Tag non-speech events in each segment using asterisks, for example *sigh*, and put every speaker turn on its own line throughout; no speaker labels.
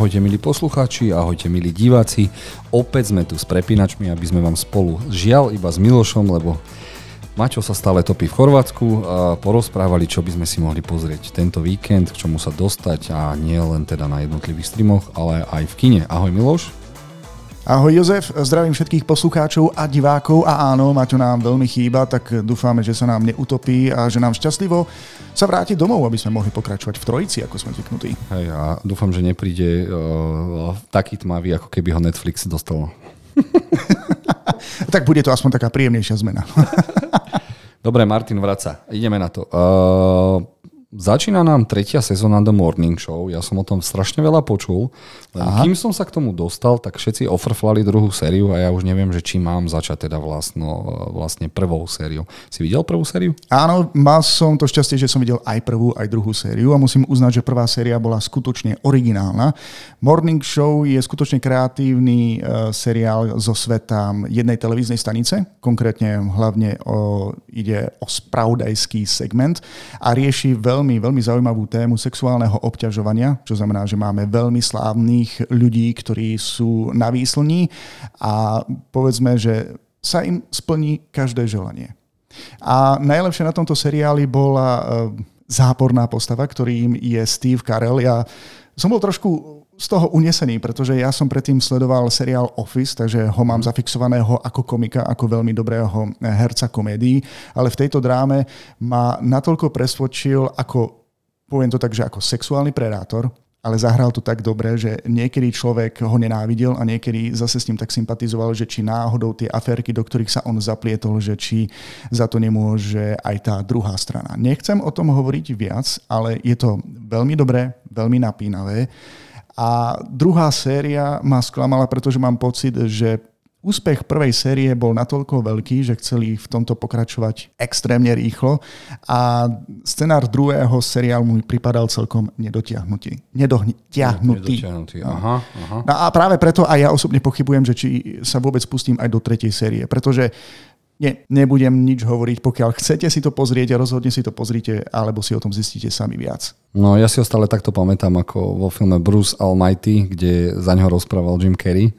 Ahojte milí poslucháči, ahojte milí diváci. Opäť sme tu s prepínačmi, aby sme vám spolu žiaľ iba s Milošom, lebo Maťo sa stále topí v Chorvátsku a porozprávali, čo by sme si mohli pozrieť tento víkend, k čomu sa dostať a nie len teda na jednotlivých streamoch, ale aj v kine. Ahoj Miloš.
Ahoj Jozef, zdravím všetkých poslucháčov a divákov a áno, Maťo nám veľmi chýba, tak dúfame, že sa nám neutopí a že nám šťastlivo sa vráti domov, aby sme mohli pokračovať v trojici, ako sme zvyknutí.
Hej, a dúfam, že nepríde uh, taký tmavý, ako keby ho Netflix dostal. *laughs*
tak bude to aspoň taká príjemnejšia zmena. *laughs*
Dobre, Martin, vraca. Ideme na to. Uh, Začína nám tretia sezóna The Morning Show. Ja som o tom strašne veľa počul. Len kým som sa k tomu dostal, tak všetci ofrflali druhú sériu a ja už neviem, že či mám začať teda vlastno, vlastne prvou sériou. Si videl prvú sériu?
Áno, mal som to šťastie, že som videl aj prvú, aj druhú sériu a musím uznať, že prvá séria bola skutočne originálna. Morning Show je skutočne kreatívny uh, seriál zo sveta jednej televíznej stanice. Konkrétne hlavne o, ide o spravodajský segment a rieši veľmi veľmi, veľmi zaujímavú tému sexuálneho obťažovania, čo znamená, že máme veľmi slávnych ľudí, ktorí sú na výslní a povedzme, že sa im splní každé želanie. A najlepšie na tomto seriáli bola e, záporná postava, ktorým je Steve Carell. Ja som bol trošku z toho unesený, pretože ja som predtým sledoval seriál Office, takže ho mám zafixovaného ako komika, ako veľmi dobrého herca komédií, ale v tejto dráme ma natoľko presvedčil ako, poviem to tak, že ako sexuálny predátor, ale zahral to tak dobre, že niekedy človek ho nenávidel a niekedy zase s ním tak sympatizoval, že či náhodou tie aférky, do ktorých sa on zaplietol, že či za to nemôže aj tá druhá strana. Nechcem o tom hovoriť viac, ale je to veľmi dobré, veľmi napínavé. A druhá séria ma sklamala, pretože mám pocit, že Úspech prvej série bol natoľko veľký, že chceli v tomto pokračovať extrémne rýchlo a scenár druhého seriálu mi pripadal celkom nedotiahnutý. Nedotiahnutý.
Nedotiahnutý. Aha, aha.
No a práve preto aj ja osobne pochybujem, že či sa vôbec pustím aj do tretej série, pretože nie, nebudem nič hovoriť. Pokiaľ chcete si to pozrieť, rozhodne si to pozrite, alebo si o tom zistíte sami viac.
No ja si ho stále takto pamätám ako vo filme Bruce Almighty, kde za ňo rozprával Jim Carrey.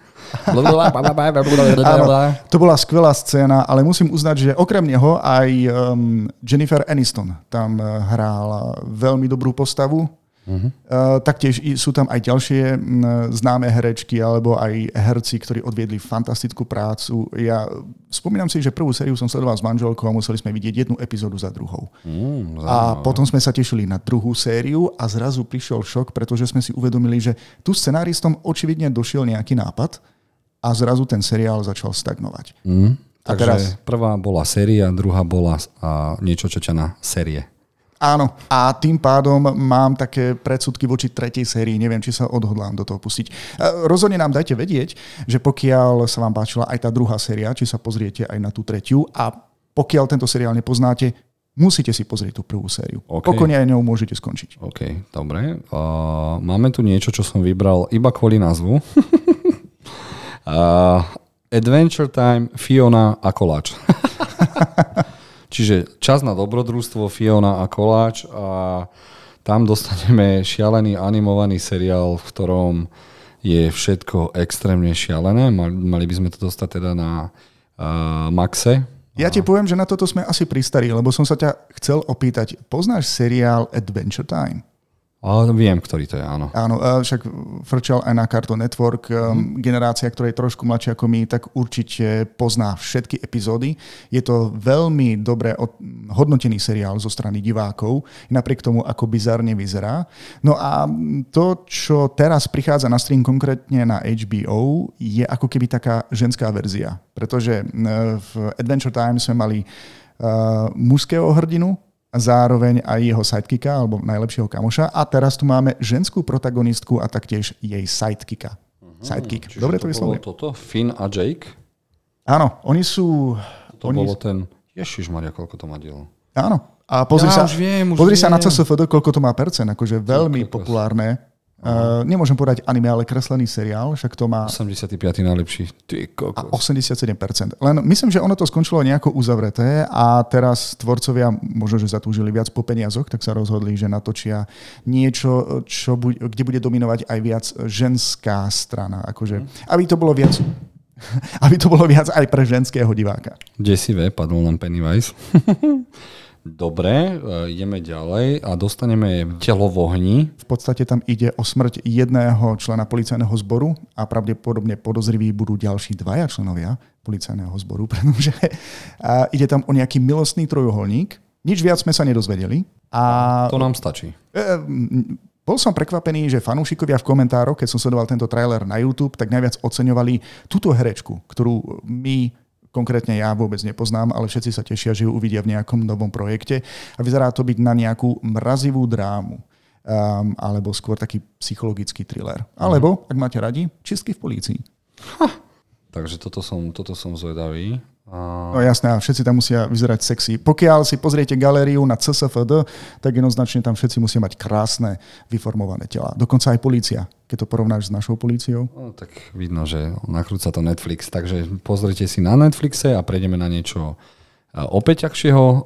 Áno, to bola skvelá scéna, ale musím uznať, že okrem neho aj um, Jennifer Aniston tam uh, hrála veľmi dobrú postavu Uh-huh. Uh, taktiež sú tam aj ďalšie m, známe herečky alebo aj herci, ktorí odviedli fantastickú prácu. Ja spomínam si, že prvú sériu som sledoval s manželkou a museli sme vidieť jednu epizódu za druhou. Mm, a potom sme sa tešili na druhú sériu a zrazu prišiel šok, pretože sme si uvedomili, že tu scenáristom očividne došiel nejaký nápad a zrazu ten seriál začal stagnovať.
Mm, a takže teraz... prvá bola séria, druhá bola a niečo, čo ťa na série.
Áno, a tým pádom mám také predsudky voči tretej sérii, neviem, či sa odhodlám do toho pustiť. E, rozhodne nám dajte vedieť, že pokiaľ sa vám páčila aj tá druhá séria, či sa pozriete aj na tú tretiu a pokiaľ tento seriál nepoznáte, musíte si pozrieť tú prvú sériu. Okay. Pokojne aj ňou môžete skončiť.
OK, dobre. Uh, máme tu niečo, čo som vybral iba kvôli názvu. *laughs* uh, Adventure Time, Fiona a Koláč. *laughs* Čiže čas na dobrodružstvo, Fiona a Koláč a tam dostaneme šialený animovaný seriál, v ktorom je všetko extrémne šialené. Mali by sme to dostať teda na uh, Maxe.
Ja ti poviem, že na toto sme asi pristarí, lebo som sa ťa chcel opýtať. Poznáš seriál Adventure Time?
Ale viem, ktorý to je, áno.
Áno, však frčal aj na Cartoon Network. Mm. Generácia, ktorá je trošku mladšia ako my, tak určite pozná všetky epizódy. Je to veľmi dobre hodnotený seriál zo strany divákov, napriek tomu, ako bizarne vyzerá. No a to, čo teraz prichádza na stream konkrétne na HBO, je ako keby taká ženská verzia. Pretože v Adventure Time sme mali uh, mužského hrdinu, a zároveň aj jeho sidekicka alebo najlepšieho kamoša. A teraz tu máme ženskú protagonistku a taktiež jej sidekicka. Uh-huh. Sidekick.
Čiže Dobre to, vyslovuje. toto? Finn a Jake?
Áno, oni sú...
To oni... bolo ten... Ježiš Maria, koľko to má diel.
Áno. A pozri,
ja,
sa,
už viem, už
pozri
viem.
sa na CSFD, koľko to má percent. Akože veľmi populárne Uh, nemôžem povedať anime, ale kreslený seriál, však to má...
85. najlepší. Ty
a 87%. Len myslím, že ono to skončilo nejako uzavreté a teraz tvorcovia možno, že zatúžili viac po peniazoch, tak sa rozhodli, že natočia niečo, čo bu- kde bude dominovať aj viac ženská strana. Akože, mm. aby to bolo viac *laughs* aby to bolo viac aj pre ženského diváka.
Desivé, padol nám Pennywise. *laughs* Dobre, e, ideme ďalej a dostaneme telo v ohni.
V podstate tam ide o smrť jedného člena policajného zboru a pravdepodobne podozriví budú ďalší dvaja členovia policajného zboru, *laughs* pretože a ide tam o nejaký milostný trojuholník. Nič viac sme sa nedozvedeli. A...
To nám stačí.
E, bol som prekvapený, že fanúšikovia v komentároch, keď som sledoval tento trailer na YouTube, tak najviac oceňovali túto herečku, ktorú my konkrétne ja vôbec nepoznám, ale všetci sa tešia, že ju uvidia v nejakom novom projekte a vyzerá to byť na nejakú mrazivú drámu. Um, alebo skôr taký psychologický thriller. Mhm. Alebo, ak máte radi, čistky v polícii. Ha.
Takže toto som, toto som zvedavý.
No jasné, a všetci tam musia vyzerať sexy. Pokiaľ si pozriete galériu na CSFD, tak jednoznačne tam všetci musia mať krásne, vyformované tela. Dokonca aj polícia, keď to porovnáš s našou políciou.
No, tak vidno, že nakrúca to Netflix. Takže pozrite si na Netflixe a prejdeme na niečo e, opäť akšieho. E,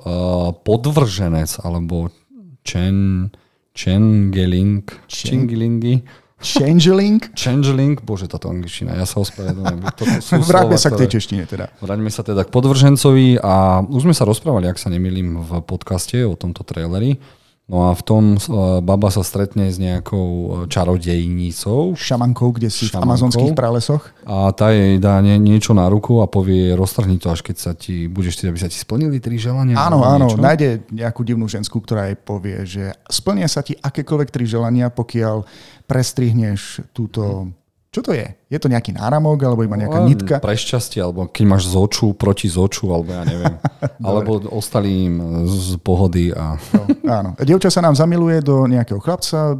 podvrženec, alebo Chen, Chengeling, Chengelingy
Changeling? *laughs*
Changeling, bože, táto angličtina, ja sa ospravedlňujem. *laughs*
Vráťme sa k tej češtine teda.
Vráťme sa teda k podvržencovi a už sme sa rozprávali, ak sa nemýlim, v podcaste o tomto traileri. No a v tom uh, baba sa stretne s nejakou e, čarodejnicou.
Šamankou, kde si šamankou, v amazonských pralesoch.
A tá jej dá nie, niečo na ruku a povie, roztrhni to, až keď sa ti, budeš chcieť, aby sa ti splnili tri želania.
Áno, áno, niečo. nájde nejakú divnú ženskú, ktorá jej povie, že splnia sa ti akékoľvek tri želania, pokiaľ prestrihneš túto čo to je? Je to nejaký náramok, alebo iba nejaká no, nitka?
Pre šťastie, alebo keď máš z oču proti z oču, alebo ja neviem. *laughs* alebo ostali im z pohody. A...
no, áno. Dievča sa nám zamiluje do nejakého chlapca,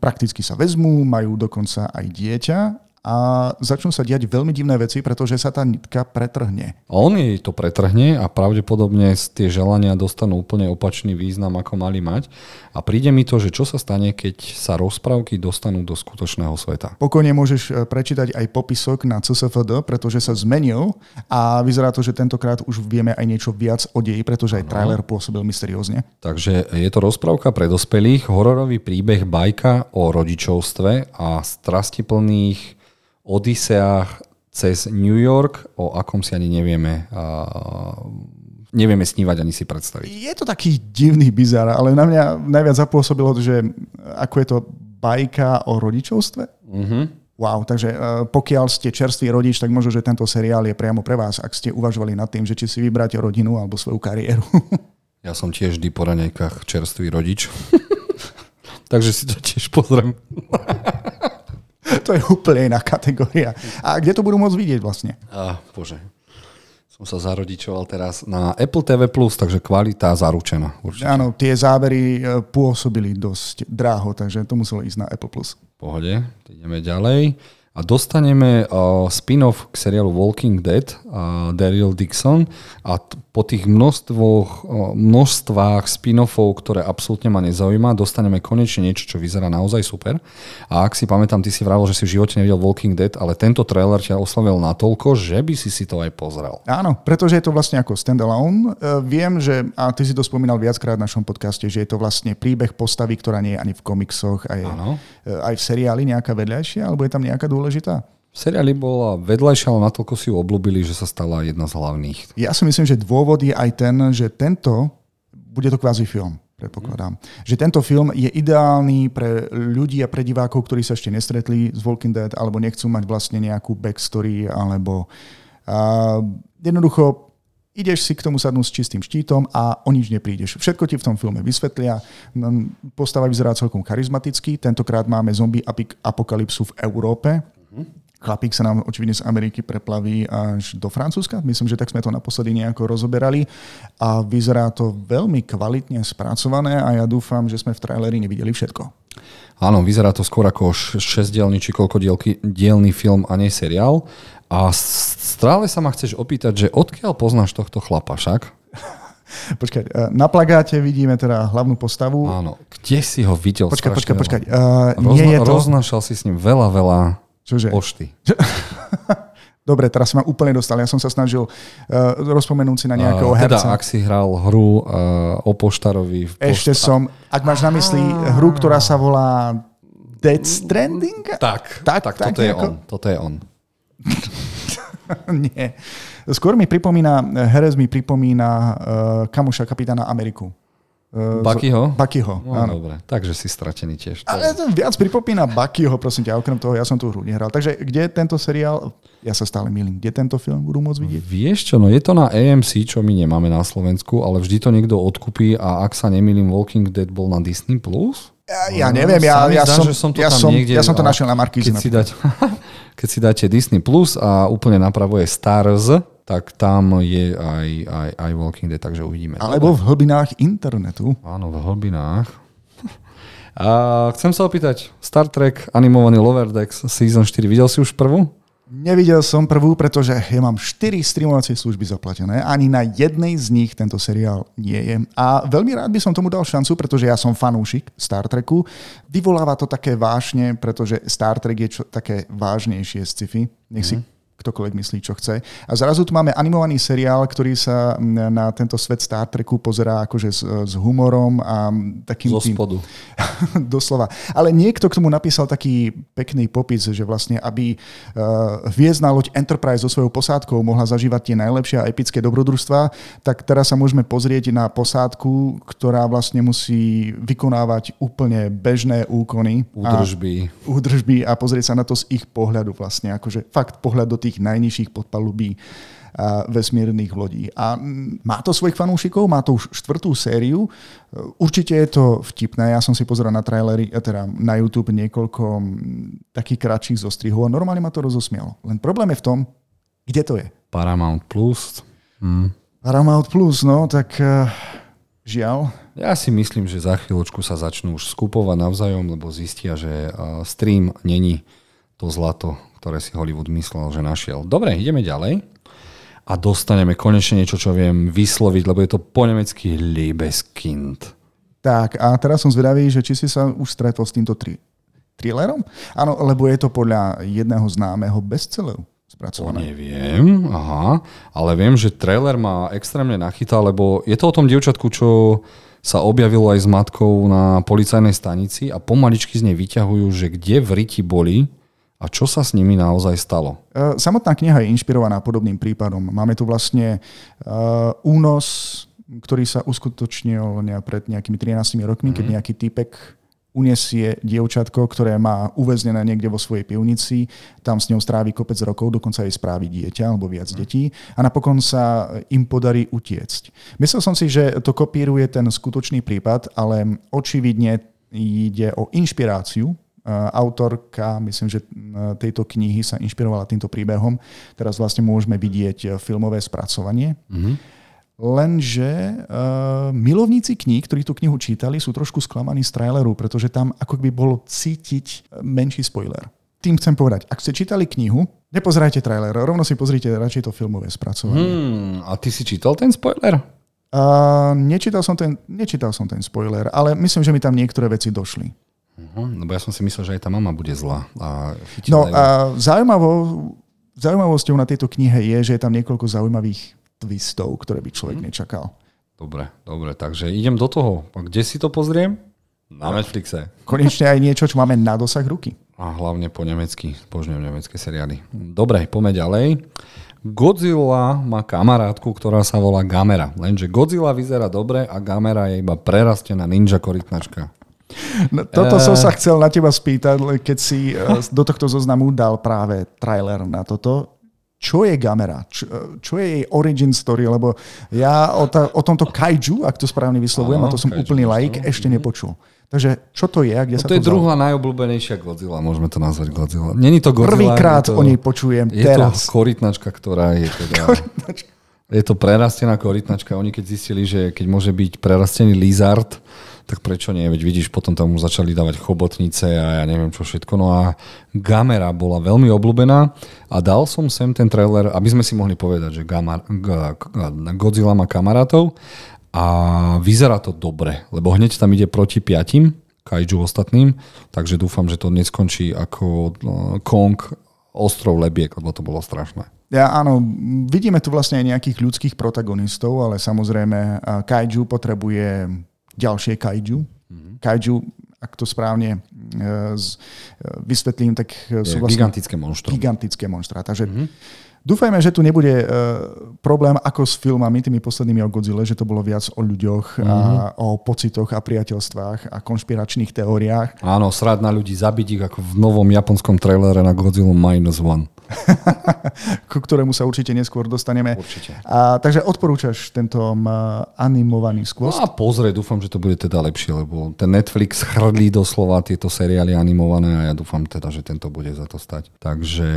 prakticky sa vezmú, majú dokonca aj dieťa a začnú sa diať veľmi divné veci, pretože sa tá nitka pretrhne.
A on jej to pretrhne a pravdepodobne tie želania dostanú úplne opačný význam, ako mali mať. A príde mi to, že čo sa stane, keď sa rozprávky dostanú do skutočného sveta.
Pokojne môžeš e, prečítať aj popisok na CSFD, pretože sa zmenil a vyzerá to, že tentokrát už vieme aj niečo viac o deji, pretože aj trailer pôsobil mysteriózne.
Takže je to rozprávka pre dospelých, hororový príbeh bajka o rodičovstve a strastiplných Odiseách cez New York, o akom si ani nevieme, nevieme snívať ani si predstaviť.
Je to taký divný bizar, ale na mňa najviac zapôsobilo, že ako je to bajka o rodičovstve. Uh-huh. Wow, takže uh, pokiaľ ste čerstvý rodič, tak možno, že tento seriál je priamo pre vás, ak ste uvažovali nad tým, že či si vybráte rodinu alebo svoju kariéru. *laughs*
ja som tiež vždy po ranejkách čerstvý rodič. *laughs* takže si to tiež pozriem. *laughs*
to je úplne iná kategória. A kde to budú môcť vidieť vlastne?
Ah, bože. Som sa zarodičoval teraz na Apple TV+, takže kvalita zaručená. Určite.
Áno, tie zábery e, pôsobili dosť dráho, takže to muselo ísť na Apple+.
Pohode, ideme ďalej. A dostaneme spin-off k seriálu Walking Dead, uh, Daryl Dixon a t- po tých množstvoch, množstvách spin-offov, ktoré absolútne ma nezaujíma, dostaneme konečne niečo, čo vyzerá naozaj super. A ak si pamätám, ty si vravel, že si v živote nevidel Walking Dead, ale tento trailer ťa oslavil natoľko, že by si si to aj pozrel.
Áno, pretože je to vlastne ako standalone. Uh, viem, že, a ty si to spomínal viackrát v našom podcaste, že je to vlastne príbeh postavy, ktorá nie je ani v komiksoch, aj, uh, aj v seriáli nejaká vedľajšia, alebo je tam nejaká dôležitá dôležitá?
V seriáli bola vedľajšia, ale natoľko si ju oblúbili, že sa stala jedna z hlavných.
Ja si myslím, že dôvod je aj ten, že tento, bude to kvázi film, predpokladám, mm. že tento film je ideálny pre ľudí a pre divákov, ktorí sa ešte nestretli s Walking Dead, alebo nechcú mať vlastne nejakú backstory, alebo uh, jednoducho ideš si k tomu sadnúť s čistým štítom a o nič neprídeš. Všetko ti v tom filme vysvetlia. Postava vyzerá celkom charizmaticky. Tentokrát máme zombie apokalypsu v Európe. Chlapík sa nám očividne z Ameriky preplaví až do Francúzska. Myslím, že tak sme to naposledy nejako rozoberali. A vyzerá to veľmi kvalitne spracované a ja dúfam, že sme v traileri nevideli všetko.
Áno, vyzerá to skôr ako šesťdielný či koľko dielný film a nie seriál. A stále sa ma chceš opýtať, že odkiaľ poznáš tohto chlapa však? *laughs*
Počkaj, uh, na plagáte vidíme teda hlavnú postavu.
Áno. Kde si ho videl?
Počkaj, počkaj, počkaj. Uh, nie je to...
Roznašal si s ním veľa, veľa
Čože?
pošty. *laughs*
Dobre, teraz som ma úplne dostal. Ja som sa snažil uh, rozpomenúť si na nejakého
Uh,
herca.
teda, ak si hral hru uh, o poštarovi v
Ešte
pošta-
som, ak máš na mysli hru, ktorá sa volá Dead Stranding?
Tak,
Tak,
tak,
tak
toto je
nejako?
on. Toto je on. *laughs*
Nie. Skôr mi pripomína, herec mi pripomína uh, kamoša kapitána Ameriku. Uh,
Buckyho?
Buckyho,
No,
áno.
dobre, takže si stratený tiež.
Ale to viac pripomína Buckyho, prosím ťa, okrem toho, ja som tú hru nehral. Takže kde tento seriál, ja sa stále milím, kde tento film budú môcť vidieť?
Vieš čo, no je to na AMC, čo my nemáme na Slovensku, ale vždy to niekto odkúpi a ak sa nemýlim, Walking Dead bol na Disney+. Plus?
Ja, ja neviem, ja,
mi
ja,
zdá,
som,
som to
ja,
tam
som,
niekde-
ja som to našiel na Markíze.
Keď si, dať, *laughs* keď si dáte Disney Plus a úplne napravo je Stars, tak tam je aj, aj, aj Walking Dead, takže uvidíme.
Alebo v hlbinách internetu.
Áno, v hlbinách. *laughs* A chcem sa opýtať, Star Trek animovaný Lower Decks Season 4, videl si už prvú?
Nevidel som prvú, pretože ja mám 4 streamovacie služby zaplatené. Ani na jednej z nich tento seriál nie je. A veľmi rád by som tomu dal šancu, pretože ja som fanúšik Star Treku. Vyvoláva to také vášne, pretože Star Trek je čo, také vážnejšie sci-fi. Nech si ktokoľvek myslí, čo chce. A zrazu tu máme animovaný seriál, ktorý sa na tento svet Star Treku pozerá akože s, s humorom a takým
Zo
tým...
spodu. *laughs*
Doslova. Ale niekto k tomu napísal taký pekný popis, že vlastne, aby uh, hviezdná loď Enterprise so svojou posádkou mohla zažívať tie najlepšie a epické dobrodružstva, tak teraz sa môžeme pozrieť na posádku, ktorá vlastne musí vykonávať úplne bežné úkony.
Údržby.
A, údržby a pozrieť sa na to z ich pohľadu vlastne. Akože fakt pohľad do tých najnižších podpalubí a vesmírnych lodí. A mm, má to svojich fanúšikov, má to už štvrtú sériu. Určite je to vtipné, ja som si pozeral na trailery, eh, teda na YouTube niekoľko mm, takých kratších zostrihov a normálne ma to rozosmialo. Len problém je v tom, kde to je.
Paramount Plus. Hm.
Paramount Plus, no tak žiaľ.
Ja si myslím, že za chvíľočku sa začnú už skupovať navzájom, lebo zistia, že stream není to zlato, ktoré si Hollywood myslel, že našiel. Dobre, ideme ďalej. A dostaneme konečne niečo, čo viem vysloviť, lebo je to po nemecky Liebeskind.
Tak a teraz som zvedavý, že či si sa už stretol s týmto tri, thrillerom? Áno, lebo je to podľa jedného známeho bestselleru
To
spracované.
neviem, aha, ale viem, že trailer ma extrémne nachytal, lebo je to o tom dievčatku, čo sa objavilo aj s matkou na policajnej stanici a pomaličky z nej vyťahujú, že kde v riti boli a čo sa s nimi naozaj stalo.
E, Samotná kniha je inšpirovaná podobným prípadom. Máme tu vlastne uh, únos, ktorý sa uskutočnil pred nejakými 13 rokmi, keď nejaký typek unesie dievčatko, ktoré má uväznené niekde vo svojej pivnici, tam s ňou strávi kopec rokov, dokonca jej správi dieťa alebo viac detí a napokon sa im podarí utiecť. Myslel som si, že to kopíruje ten skutočný prípad, ale očividne ide o inšpiráciu autorka, myslím, že uh, tejto knihy sa inšpirovala týmto príbehom. Teraz vlastne môžeme vidieť uh, filmové spracovanie.
Mhm.
Lenže uh, milovníci kníh, ktorí tú knihu čítali, sú trošku sklamaní z traileru, pretože tam ako by bolo cítiť menší spoiler. Tým chcem povedať, ak ste čítali knihu, nepozerajte trailer, rovno si pozrite radšej to filmové spracovanie. Hmm,
a ty si čítal ten spoiler?
Uh, nečítal, som ten, nečítal som ten spoiler, ale myslím, že mi tam niektoré veci došli.
Uh-huh, lebo ja som si myslel, že aj tá mama bude zlá. A
No a zaujímavo, zaujímavosťou na tejto knihe je, že je tam niekoľko zaujímavých twistov, ktoré by človek nečakal.
Dobre, dobre, takže idem do toho. A kde si to pozriem? Na Netflixe.
Konečne aj niečo, čo máme na dosah ruky.
A hlavne po nemecky. Božňujem nemecké seriály. Dobre, poďme ďalej. Godzilla má kamarátku, ktorá sa volá Gamera. Lenže Godzilla vyzerá dobre a Gamera je iba prerastená ninja korytnačka.
No, toto som sa chcel na teba spýtať, keď si eh, do tohto zoznamu dal práve trailer na toto. Čo je Gamera? Čo, čo je jej origin story? Lebo ja o, ta, o tomto kaiju, ak to správne vyslovujem,
Áno,
a to som úplný laik, ešte nepočul. Takže čo to je a kde
No
sa
to je
vzalo?
druhá najobľúbenejšia Godzilla, môžeme to nazvať Godzilla. Není to Godzilla.
Prvýkrát
je to,
o nej počujem
Je
teraz.
to korytnačka, ktorá je teda... Je to prerastená korytnačka. Oni keď zistili, že keď môže byť prerastený lizard, tak prečo nie? Veď vidíš, potom tam už začali dávať chobotnice a ja neviem čo všetko. No a Gamera bola veľmi obľúbená a dal som sem ten trailer, aby sme si mohli povedať, že Gamar, Godzilla má kamarátov a vyzerá to dobre, lebo hneď tam ide proti piatim kaiju ostatným, takže dúfam, že to neskončí ako no, Kong ostrov lebiek, lebo to bolo strašné.
Ja áno, vidíme tu vlastne aj nejakých ľudských protagonistov, ale samozrejme kaiju potrebuje ďalšie kaiju. Mm-hmm. Kaiju, ak to správne e, vysvetlím, tak
sú vlastne gigantické monštra.
Gigantické monštra. Takže mm-hmm. Dúfajme, že tu nebude uh, problém ako s filmami, tými poslednými o Godzilla, že to bolo viac o ľuďoch mm-hmm. a mhm. o pocitoch a priateľstvách a konšpiračných teóriách.
Áno, srad na ľudí, zabiť ich ako v novom japonskom trailere na Godzilla Minus One. *laughs*
ku ktorému sa určite neskôr dostaneme.
Určite.
A, takže odporúčaš tento animovaný skôr?
No a pozrie, dúfam, že to bude teda lepšie, lebo ten Netflix chrlí doslova tieto seriály animované a ja dúfam teda, že tento bude za to stať. Takže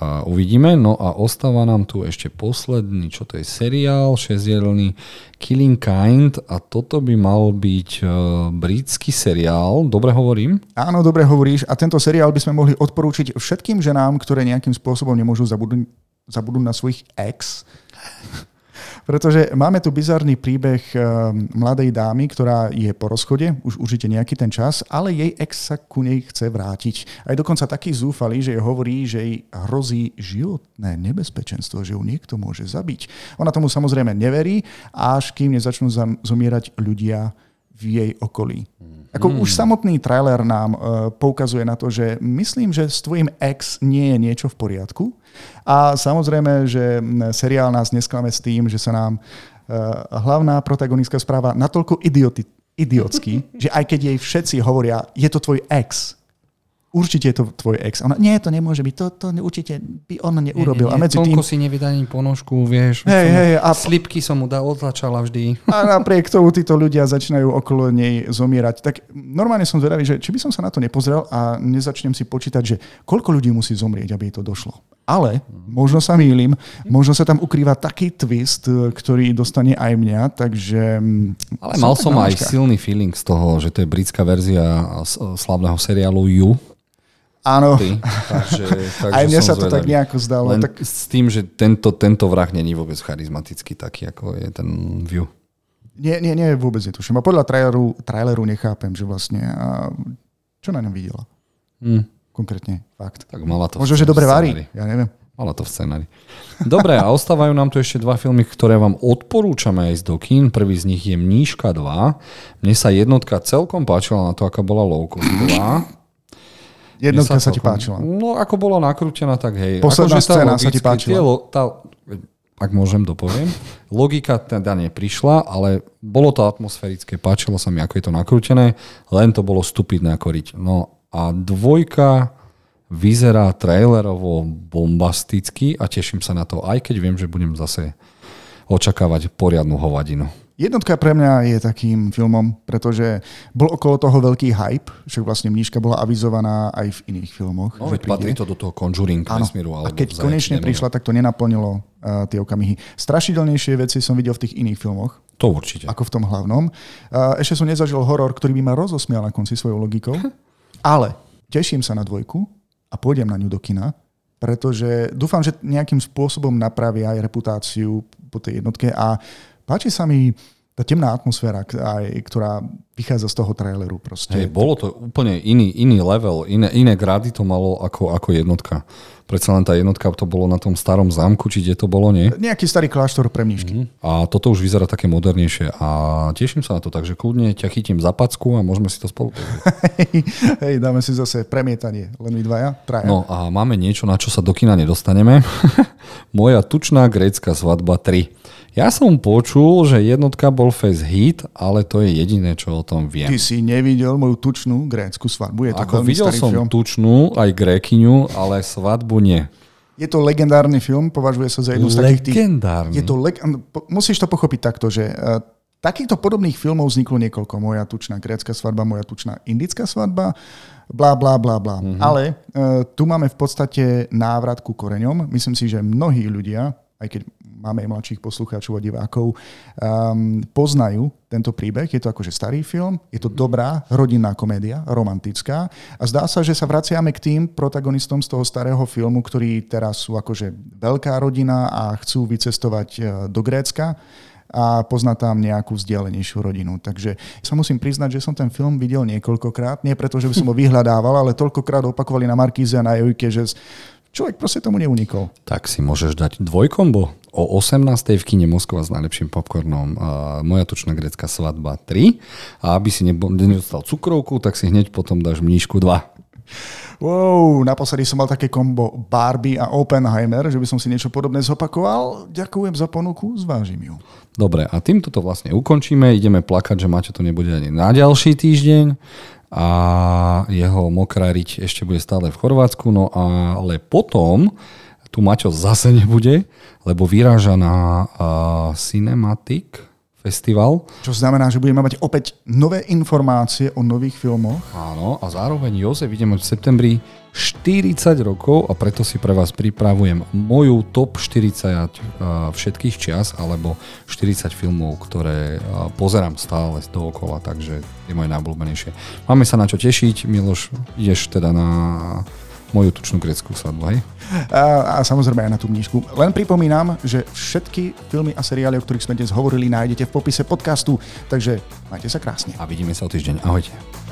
a uvidíme. No a ostáva nám tu ešte posledný, čo to je seriál, šesťdielný Killing Kind a toto by mal byť uh, britský seriál. Dobre hovorím?
Áno, dobre hovoríš a tento seriál by sme mohli odporúčiť všetkým ženám, ktoré nejakým spôsobom nemôžu zabudnúť, zabudnúť na svojich ex *laughs* pretože máme tu bizarný príbeh eh, mladej dámy, ktorá je po rozchode, už určite nejaký ten čas, ale jej ex sa ku nej chce vrátiť. Aj dokonca taký zúfalý, že jej hovorí, že jej hrozí životné nebezpečenstvo, že ju niekto môže zabiť. Ona tomu samozrejme neverí, až kým nezačnú zomierať ľudia v jej okolí. Ako mm. už samotný trailer nám uh, poukazuje na to, že myslím, že s tvojim ex nie je niečo v poriadku. A samozrejme, že seriál nás nesklame s tým, že sa nám uh, hlavná protagonistka správa natoľko idioti, idiotsky, *laughs* že aj keď jej všetci hovoria, je to tvoj ex, určite je to tvoj ex. Ona, nie, to nemôže byť, to, to určite by on neurobil.
Nie, nie, nie. a medzi tým... si nevydá ani ponožku, vieš.
Hej, hej,
a... Slipky som mu dal, odlačala vždy.
A napriek tomu títo ľudia začínajú okolo nej zomierať. Tak normálne som zvedavý, že či by som sa na to nepozrel a nezačnem si počítať, že koľko ľudí musí zomrieť, aby jej to došlo. Ale možno sa mýlim, možno sa tam ukrýva taký twist, ktorý dostane aj mňa, takže...
Mm, Ale mal som aj silný feeling z toho, že to je britská verzia slavného seriálu You,
Áno. Ty, takže, *laughs* takže Aj mne sa to zvedavý. tak nejako zdalo.
Len
tak...
S tým, že tento, tento vrah není vôbec charizmatický taký, ako je ten View.
Nie, nie, nie, vôbec netuším. A podľa traileru, traileru nechápem, že vlastne... A čo na ňom videla? Hmm. Konkrétne, fakt.
Tak mala to
Možno, že dobre varí, ja neviem.
Mala to v scenári. Dobre, a ostávajú nám tu ešte dva filmy, ktoré vám odporúčame ísť do kín. Prvý z nich je Mníška 2. Mne sa jednotka celkom páčila na to, aká bola low 2.
Jednotka sa, sa ti páčila.
No ako bola nakrútená, tak hej.
Posledná akože scéna sa ti páčila. Tie,
tá, ak môžem, dopoviem. Logika teda neprišla, ale bolo to atmosférické, páčilo sa mi, ako je to nakrútené, len to bolo stupidné ako riť. No a dvojka vyzerá trailerovo bombasticky a teším sa na to, aj keď viem, že budem zase očakávať poriadnu hovadinu.
Jednotka pre mňa je takým filmom, pretože bol okolo toho veľký hype, že vlastne mníška bola avizovaná aj v iných filmoch.
No, veď patrí to do toho Conjuring vesmíru.
A keď konečne prišla, tak to nenaplnilo uh, tie okamihy. Strašidelnejšie veci som videl v tých iných filmoch.
To určite.
Ako v tom hlavnom. Uh, ešte som nezažil horor, ktorý by ma rozosmial na konci svojou logikou. *laughs* Ale teším sa na dvojku a pôjdem na ňu do kina, pretože dúfam, že nejakým spôsobom napravia aj reputáciu po tej jednotke a Páči sa mi tá temná atmosféra, aj, ktorá vychádza z toho traileru. Proste.
Hej, bolo to úplne iný, iný level, iné, iné grady to malo ako, ako jednotka. Predsa len tá jednotka to bolo na tom starom zámku, či kde to bolo, nie?
Nejaký starý kláštor pre mníšky. Mm-hmm.
A toto už vyzerá také modernejšie a teším sa na to, takže kľudne ťa chytím za packu a môžeme si to spolu *laughs*
Hej, hej, dáme si zase premietanie, len my dvaja, traja.
No a máme niečo, na čo sa do kina nedostaneme. *laughs* Moja tučná grécka svadba 3. Ja som počul, že jednotka bol face hit, ale to je jediné, čo o tom viem.
Ty si nevidel moju tučnú grécku svadbu. Je to
Ako
videl
som
film.
tučnú, aj grékyňu, ale svadbu nie.
Je to legendárny film, považuje sa za jednu z takých
tých... Legendárny.
Je to leg... Musíš to pochopiť takto, že uh, takýchto podobných filmov vzniklo niekoľko. Moja tučná grécka svadba, moja tučná indická svadba, bla, bla, bla, bla. Mm-hmm. Ale uh, tu máme v podstate návrat ku koreňom. Myslím si, že mnohí ľudia, aj keď máme aj mladších poslucháčov a divákov, um, poznajú tento príbeh. Je to akože starý film, je to dobrá rodinná komédia, romantická a zdá sa, že sa vraciame k tým protagonistom z toho starého filmu, ktorí teraz sú akože veľká rodina a chcú vycestovať e, do Grécka a pozná tam nejakú vzdialenejšiu rodinu. Takže sa musím priznať, že som ten film videl niekoľkokrát, nie preto, že by som ho vyhľadával, ale toľkokrát opakovali na Markíze a na Jojke, že človek proste tomu neunikol.
Tak si môžeš dať dvojkombo o 18. v kine Moskva s najlepším popcornom Moja tučná grecká svadba 3 a aby si nedostal cukrovku, tak si hneď potom dáš mníšku 2.
Wow, naposledy som mal také kombo Barbie a Oppenheimer, že by som si niečo podobné zopakoval. Ďakujem za ponuku, zvážim ju.
Dobre, a týmto to vlastne ukončíme. Ideme plakať, že Maťo to nebude ani na ďalší týždeň a jeho mokrá riť ešte bude stále v Chorvátsku, no ale potom tu Maťo zase nebude, lebo vyráža na uh, Cinematic festival.
Čo znamená, že budeme mať opäť nové informácie o nových filmoch.
Áno, a zároveň Jozef ideme v septembri 40 rokov a preto si pre vás pripravujem moju top 40 všetkých čias alebo 40 filmov, ktoré pozerám stále dookola, takže je moje najobľúbenejšie. Máme sa na čo tešiť. Miloš, ideš teda na moju tučnú greckú svadbu, hej?
A, a samozrejme aj na tú knižku. Len pripomínam, že všetky filmy a seriály, o ktorých sme dnes hovorili, nájdete v popise podcastu, takže majte sa krásne.
A vidíme sa o týždeň. Ahojte.